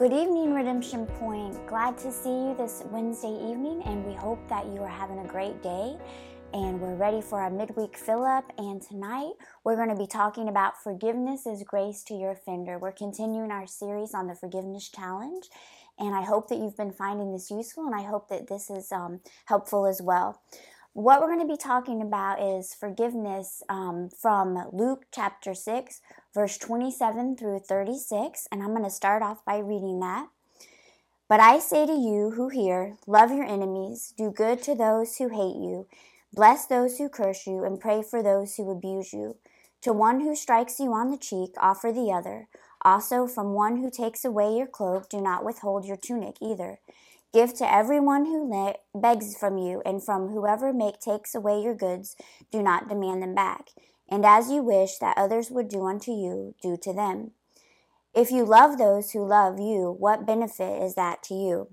Good evening, Redemption Point. Glad to see you this Wednesday evening, and we hope that you are having a great day. And we're ready for our midweek fill up. And tonight, we're going to be talking about forgiveness is grace to your offender. We're continuing our series on the forgiveness challenge. And I hope that you've been finding this useful, and I hope that this is um, helpful as well. What we're going to be talking about is forgiveness um, from Luke chapter 6, verse 27 through 36. And I'm going to start off by reading that. But I say to you who hear, love your enemies, do good to those who hate you, bless those who curse you, and pray for those who abuse you. To one who strikes you on the cheek, offer the other. Also, from one who takes away your cloak, do not withhold your tunic either. Give to everyone who begs from you, and from whoever make takes away your goods, do not demand them back. And as you wish that others would do unto you, do to them. If you love those who love you, what benefit is that to you?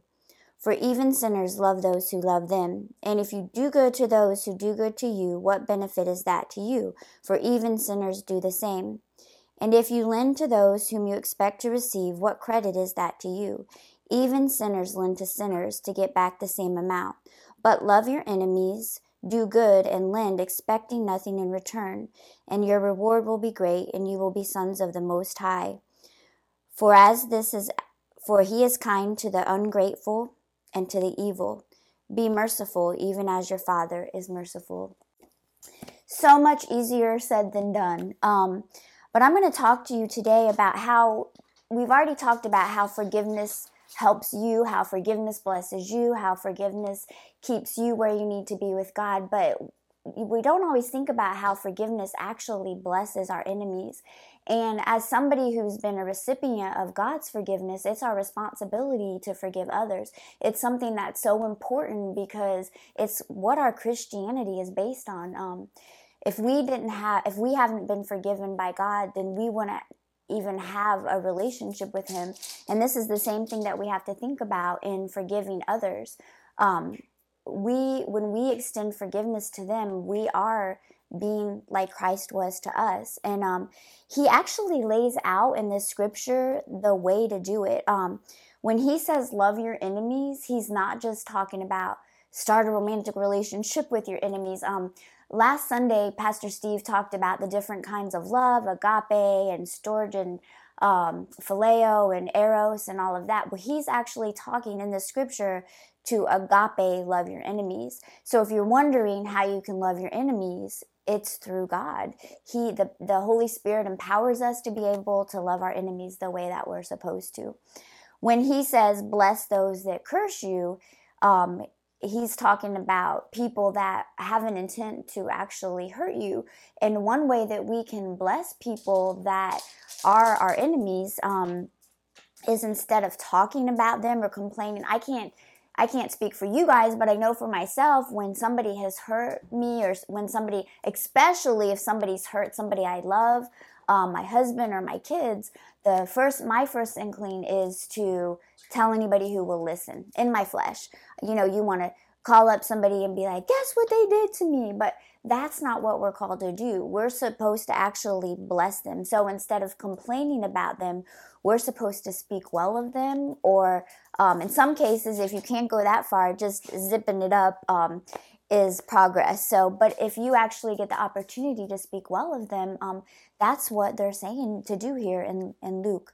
For even sinners love those who love them. And if you do good to those who do good to you, what benefit is that to you? For even sinners do the same. And if you lend to those whom you expect to receive, what credit is that to you? Even sinners lend to sinners to get back the same amount. But love your enemies, do good, and lend, expecting nothing in return, and your reward will be great, and you will be sons of the Most High. For as this is, for he is kind to the ungrateful and to the evil. Be merciful, even as your Father is merciful. So much easier said than done. Um, but I'm going to talk to you today about how we've already talked about how forgiveness helps you, how forgiveness blesses you, how forgiveness keeps you where you need to be with God. But we don't always think about how forgiveness actually blesses our enemies. And as somebody who's been a recipient of God's forgiveness, it's our responsibility to forgive others. It's something that's so important because it's what our Christianity is based on. Um, if we didn't have, if we haven't been forgiven by God, then we wouldn't even have a relationship with him. And this is the same thing that we have to think about in forgiving others. Um, we when we extend forgiveness to them we are being like christ was to us. And um, he actually lays out in this scripture the way to do it. Um, when he says love your enemies he's not just talking about start a romantic relationship with your enemies um, last Sunday, Pastor Steve talked about the different kinds of love, agape and storge and um, phileo and eros and all of that. But he's actually talking in the scripture to agape, love your enemies. So if you're wondering how you can love your enemies, it's through God. He, the, the Holy Spirit empowers us to be able to love our enemies the way that we're supposed to. When he says, bless those that curse you, um, he's talking about people that have an intent to actually hurt you. And one way that we can bless people that are our enemies um, is instead of talking about them or complaining, I can't. I can't speak for you guys, but I know for myself when somebody has hurt me, or when somebody, especially if somebody's hurt somebody I love, um, my husband or my kids, the first, my first inkling is to tell anybody who will listen in my flesh. You know, you want to call up somebody and be like, guess what they did to me? But that's not what we're called to do. We're supposed to actually bless them. So instead of complaining about them, we're supposed to speak well of them. Or um, in some cases, if you can't go that far, just zipping it up um, is progress. So, but if you actually get the opportunity to speak well of them, um, that's what they're saying to do here in, in Luke.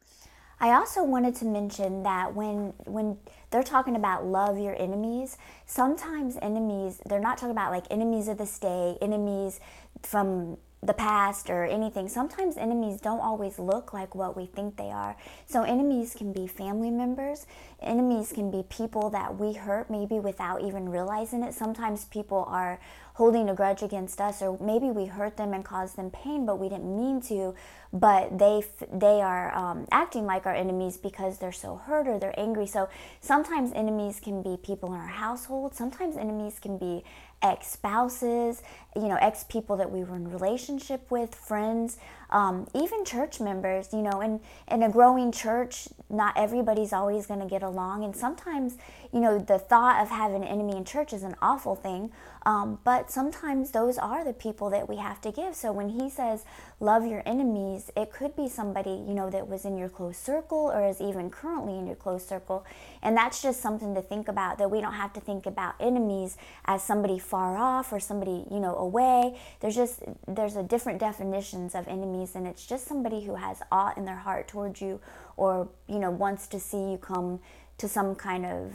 I also wanted to mention that when when they're talking about love your enemies, sometimes enemies they're not talking about like enemies of this day, enemies from the past or anything. Sometimes enemies don't always look like what we think they are. So enemies can be family members. Enemies can be people that we hurt maybe without even realizing it. Sometimes people are holding a grudge against us or maybe we hurt them and caused them pain but we didn't mean to. But they they are um, acting like our enemies because they're so hurt or they're angry. So sometimes enemies can be people in our household. Sometimes enemies can be ex-spouses you know, ex people that we were in relationship with, friends, um, even church members, you know, in, in a growing church, not everybody's always going to get along. And sometimes, you know, the thought of having an enemy in church is an awful thing. Um, but sometimes those are the people that we have to give. So when he says, love your enemies, it could be somebody, you know, that was in your close circle or is even currently in your close circle. And that's just something to think about that we don't have to think about enemies as somebody far off or somebody, you know, away. There's just, there's a different definitions of enemies and it's just somebody who has aught in their heart towards you or, you know, wants to see you come to some kind of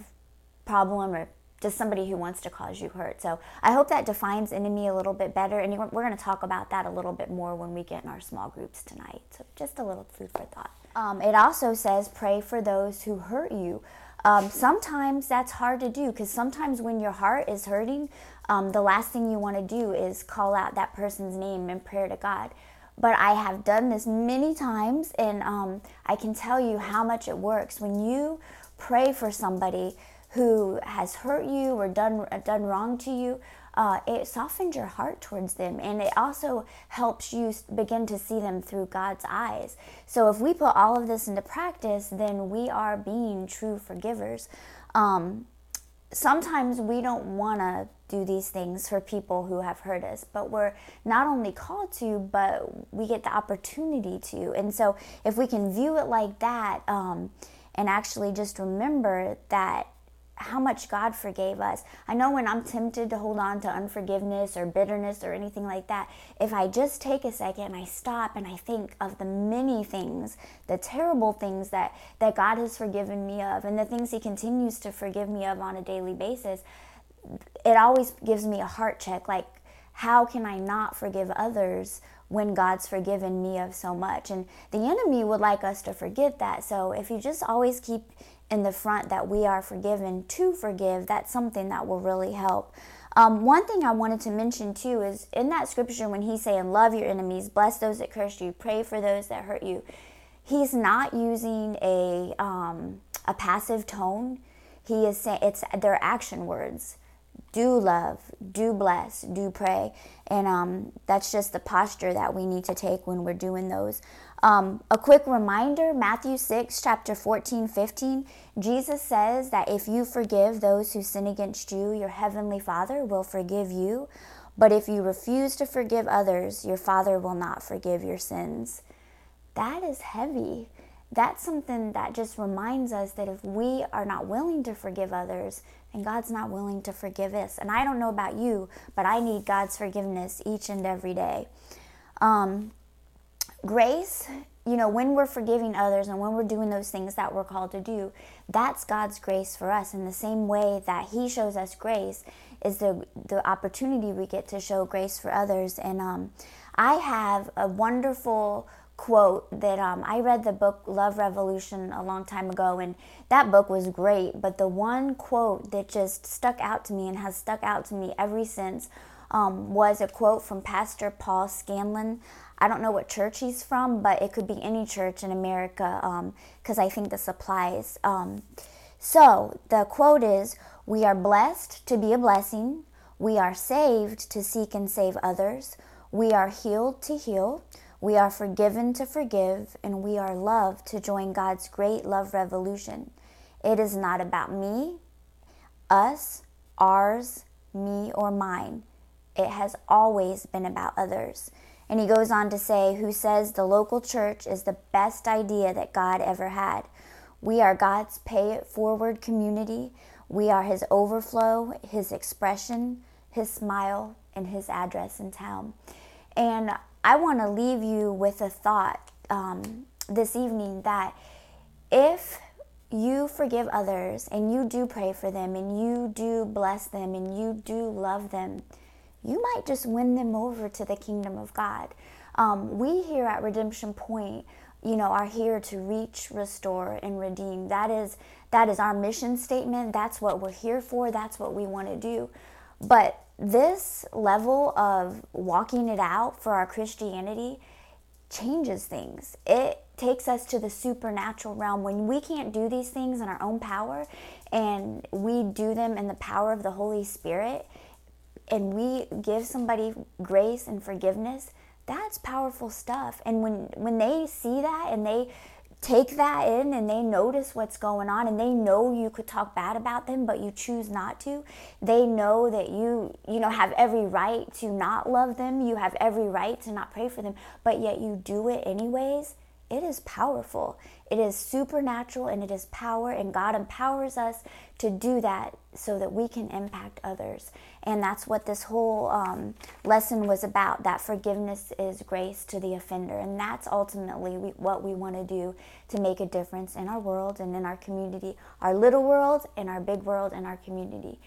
problem or just somebody who wants to cause you hurt. So I hope that defines enemy a little bit better. And we're going to talk about that a little bit more when we get in our small groups tonight. So just a little food for thought. Um, it also says pray for those who hurt you. Um, sometimes that's hard to do because sometimes when your heart is hurting, um, the last thing you want to do is call out that person's name in prayer to God. But I have done this many times, and um, I can tell you how much it works. When you pray for somebody, who has hurt you or done done wrong to you, uh, it softens your heart towards them, and it also helps you begin to see them through God's eyes. So if we put all of this into practice, then we are being true forgivers. Um, sometimes we don't want to do these things for people who have hurt us, but we're not only called to, but we get the opportunity to. And so if we can view it like that, um, and actually just remember that how much God forgave us. I know when I'm tempted to hold on to unforgiveness or bitterness or anything like that, if I just take a second and I stop and I think of the many things, the terrible things that, that God has forgiven me of, and the things He continues to forgive me of on a daily basis, it always gives me a heart check like, how can I not forgive others when God's forgiven me of so much? And the enemy would like us to forget that. So if you just always keep in the front that we are forgiven to forgive, that's something that will really help. Um, one thing I wanted to mention too is in that scripture when he's saying, Love your enemies, bless those that curse you, pray for those that hurt you, he's not using a, um, a passive tone. He is saying it's their action words do love, do bless, do pray. And um, that's just the posture that we need to take when we're doing those. Um, a quick reminder Matthew 6, chapter 14, 15, Jesus says that if you forgive those who sin against you, your heavenly Father will forgive you. But if you refuse to forgive others, your Father will not forgive your sins. That is heavy. That's something that just reminds us that if we are not willing to forgive others, and God's not willing to forgive us. And I don't know about you, but I need God's forgiveness each and every day. Um, grace, you know, when we're forgiving others and when we're doing those things that we're called to do, that's God's grace for us. In the same way that He shows us grace, is the the opportunity we get to show grace for others. And um, I have a wonderful quote that um, I read the book Love Revolution a long time ago, and that book was great. But the one quote that just stuck out to me and has stuck out to me ever since um, was a quote from Pastor Paul Scanlon. I don't know what church he's from, but it could be any church in America because um, I think this applies. Um, so the quote is We are blessed to be a blessing, we are saved to seek and save others, we are healed to heal. We are forgiven to forgive, and we are loved to join God's great love revolution. It is not about me, us, ours, me, or mine. It has always been about others. And he goes on to say, who says the local church is the best idea that God ever had. We are God's pay it forward community. We are his overflow, his expression, his smile, and his address in town. And I want to leave you with a thought um, this evening that if you forgive others and you do pray for them and you do bless them and you do love them, you might just win them over to the kingdom of God. Um, we here at Redemption Point, you know, are here to reach, restore, and redeem. That is that is our mission statement. That's what we're here for. That's what we want to do. But this level of walking it out for our Christianity changes things. It takes us to the supernatural realm when we can't do these things in our own power and we do them in the power of the Holy Spirit. and we give somebody grace and forgiveness, that's powerful stuff. And when when they see that and they take that in and they notice what's going on and they know you could talk bad about them but you choose not to they know that you you know have every right to not love them you have every right to not pray for them but yet you do it anyways it is powerful. It is supernatural and it is power, and God empowers us to do that so that we can impact others. And that's what this whole um, lesson was about that forgiveness is grace to the offender. And that's ultimately we, what we want to do to make a difference in our world and in our community, our little world and our big world and our community.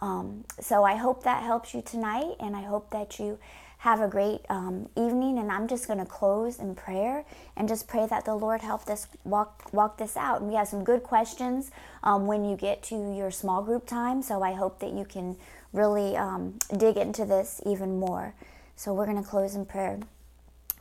Um, so I hope that helps you tonight, and I hope that you have a great um, evening. And I'm just going to close in prayer and just pray that the Lord help us walk walk this out. And we have some good questions um, when you get to your small group time. So I hope that you can really um, dig into this even more. So we're going to close in prayer.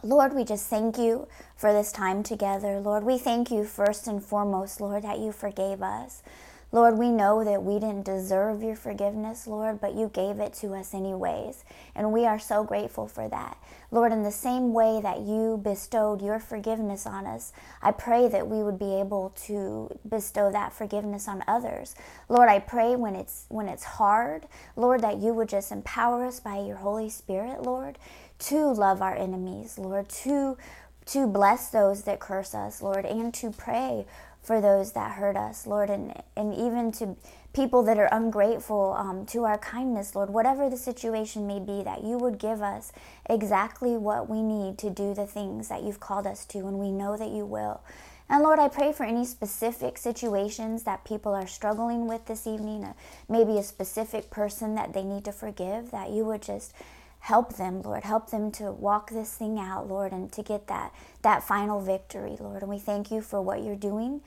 Lord, we just thank you for this time together. Lord, we thank you first and foremost, Lord, that you forgave us. Lord, we know that we didn't deserve your forgiveness, Lord, but you gave it to us anyways. And we are so grateful for that. Lord, in the same way that you bestowed your forgiveness on us, I pray that we would be able to bestow that forgiveness on others. Lord, I pray when it's when it's hard, Lord, that you would just empower us by your Holy Spirit, Lord, to love our enemies, Lord, to to bless those that curse us, Lord, and to pray for those that hurt us, Lord, and, and even to people that are ungrateful um, to our kindness, Lord, whatever the situation may be, that you would give us exactly what we need to do the things that you've called us to, and we know that you will. And Lord, I pray for any specific situations that people are struggling with this evening, maybe a specific person that they need to forgive, that you would just help them lord. Help them to walk this thing out lord and to get that that final victory lord. And we thank you for what you're doing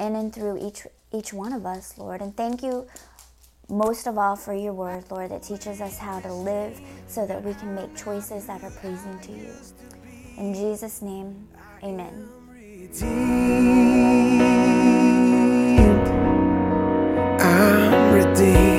in and through each each one of us lord. And thank you most of all for your word lord that teaches us how to live so that we can make choices that are pleasing to you. In jesus name amen. I'm redeemed.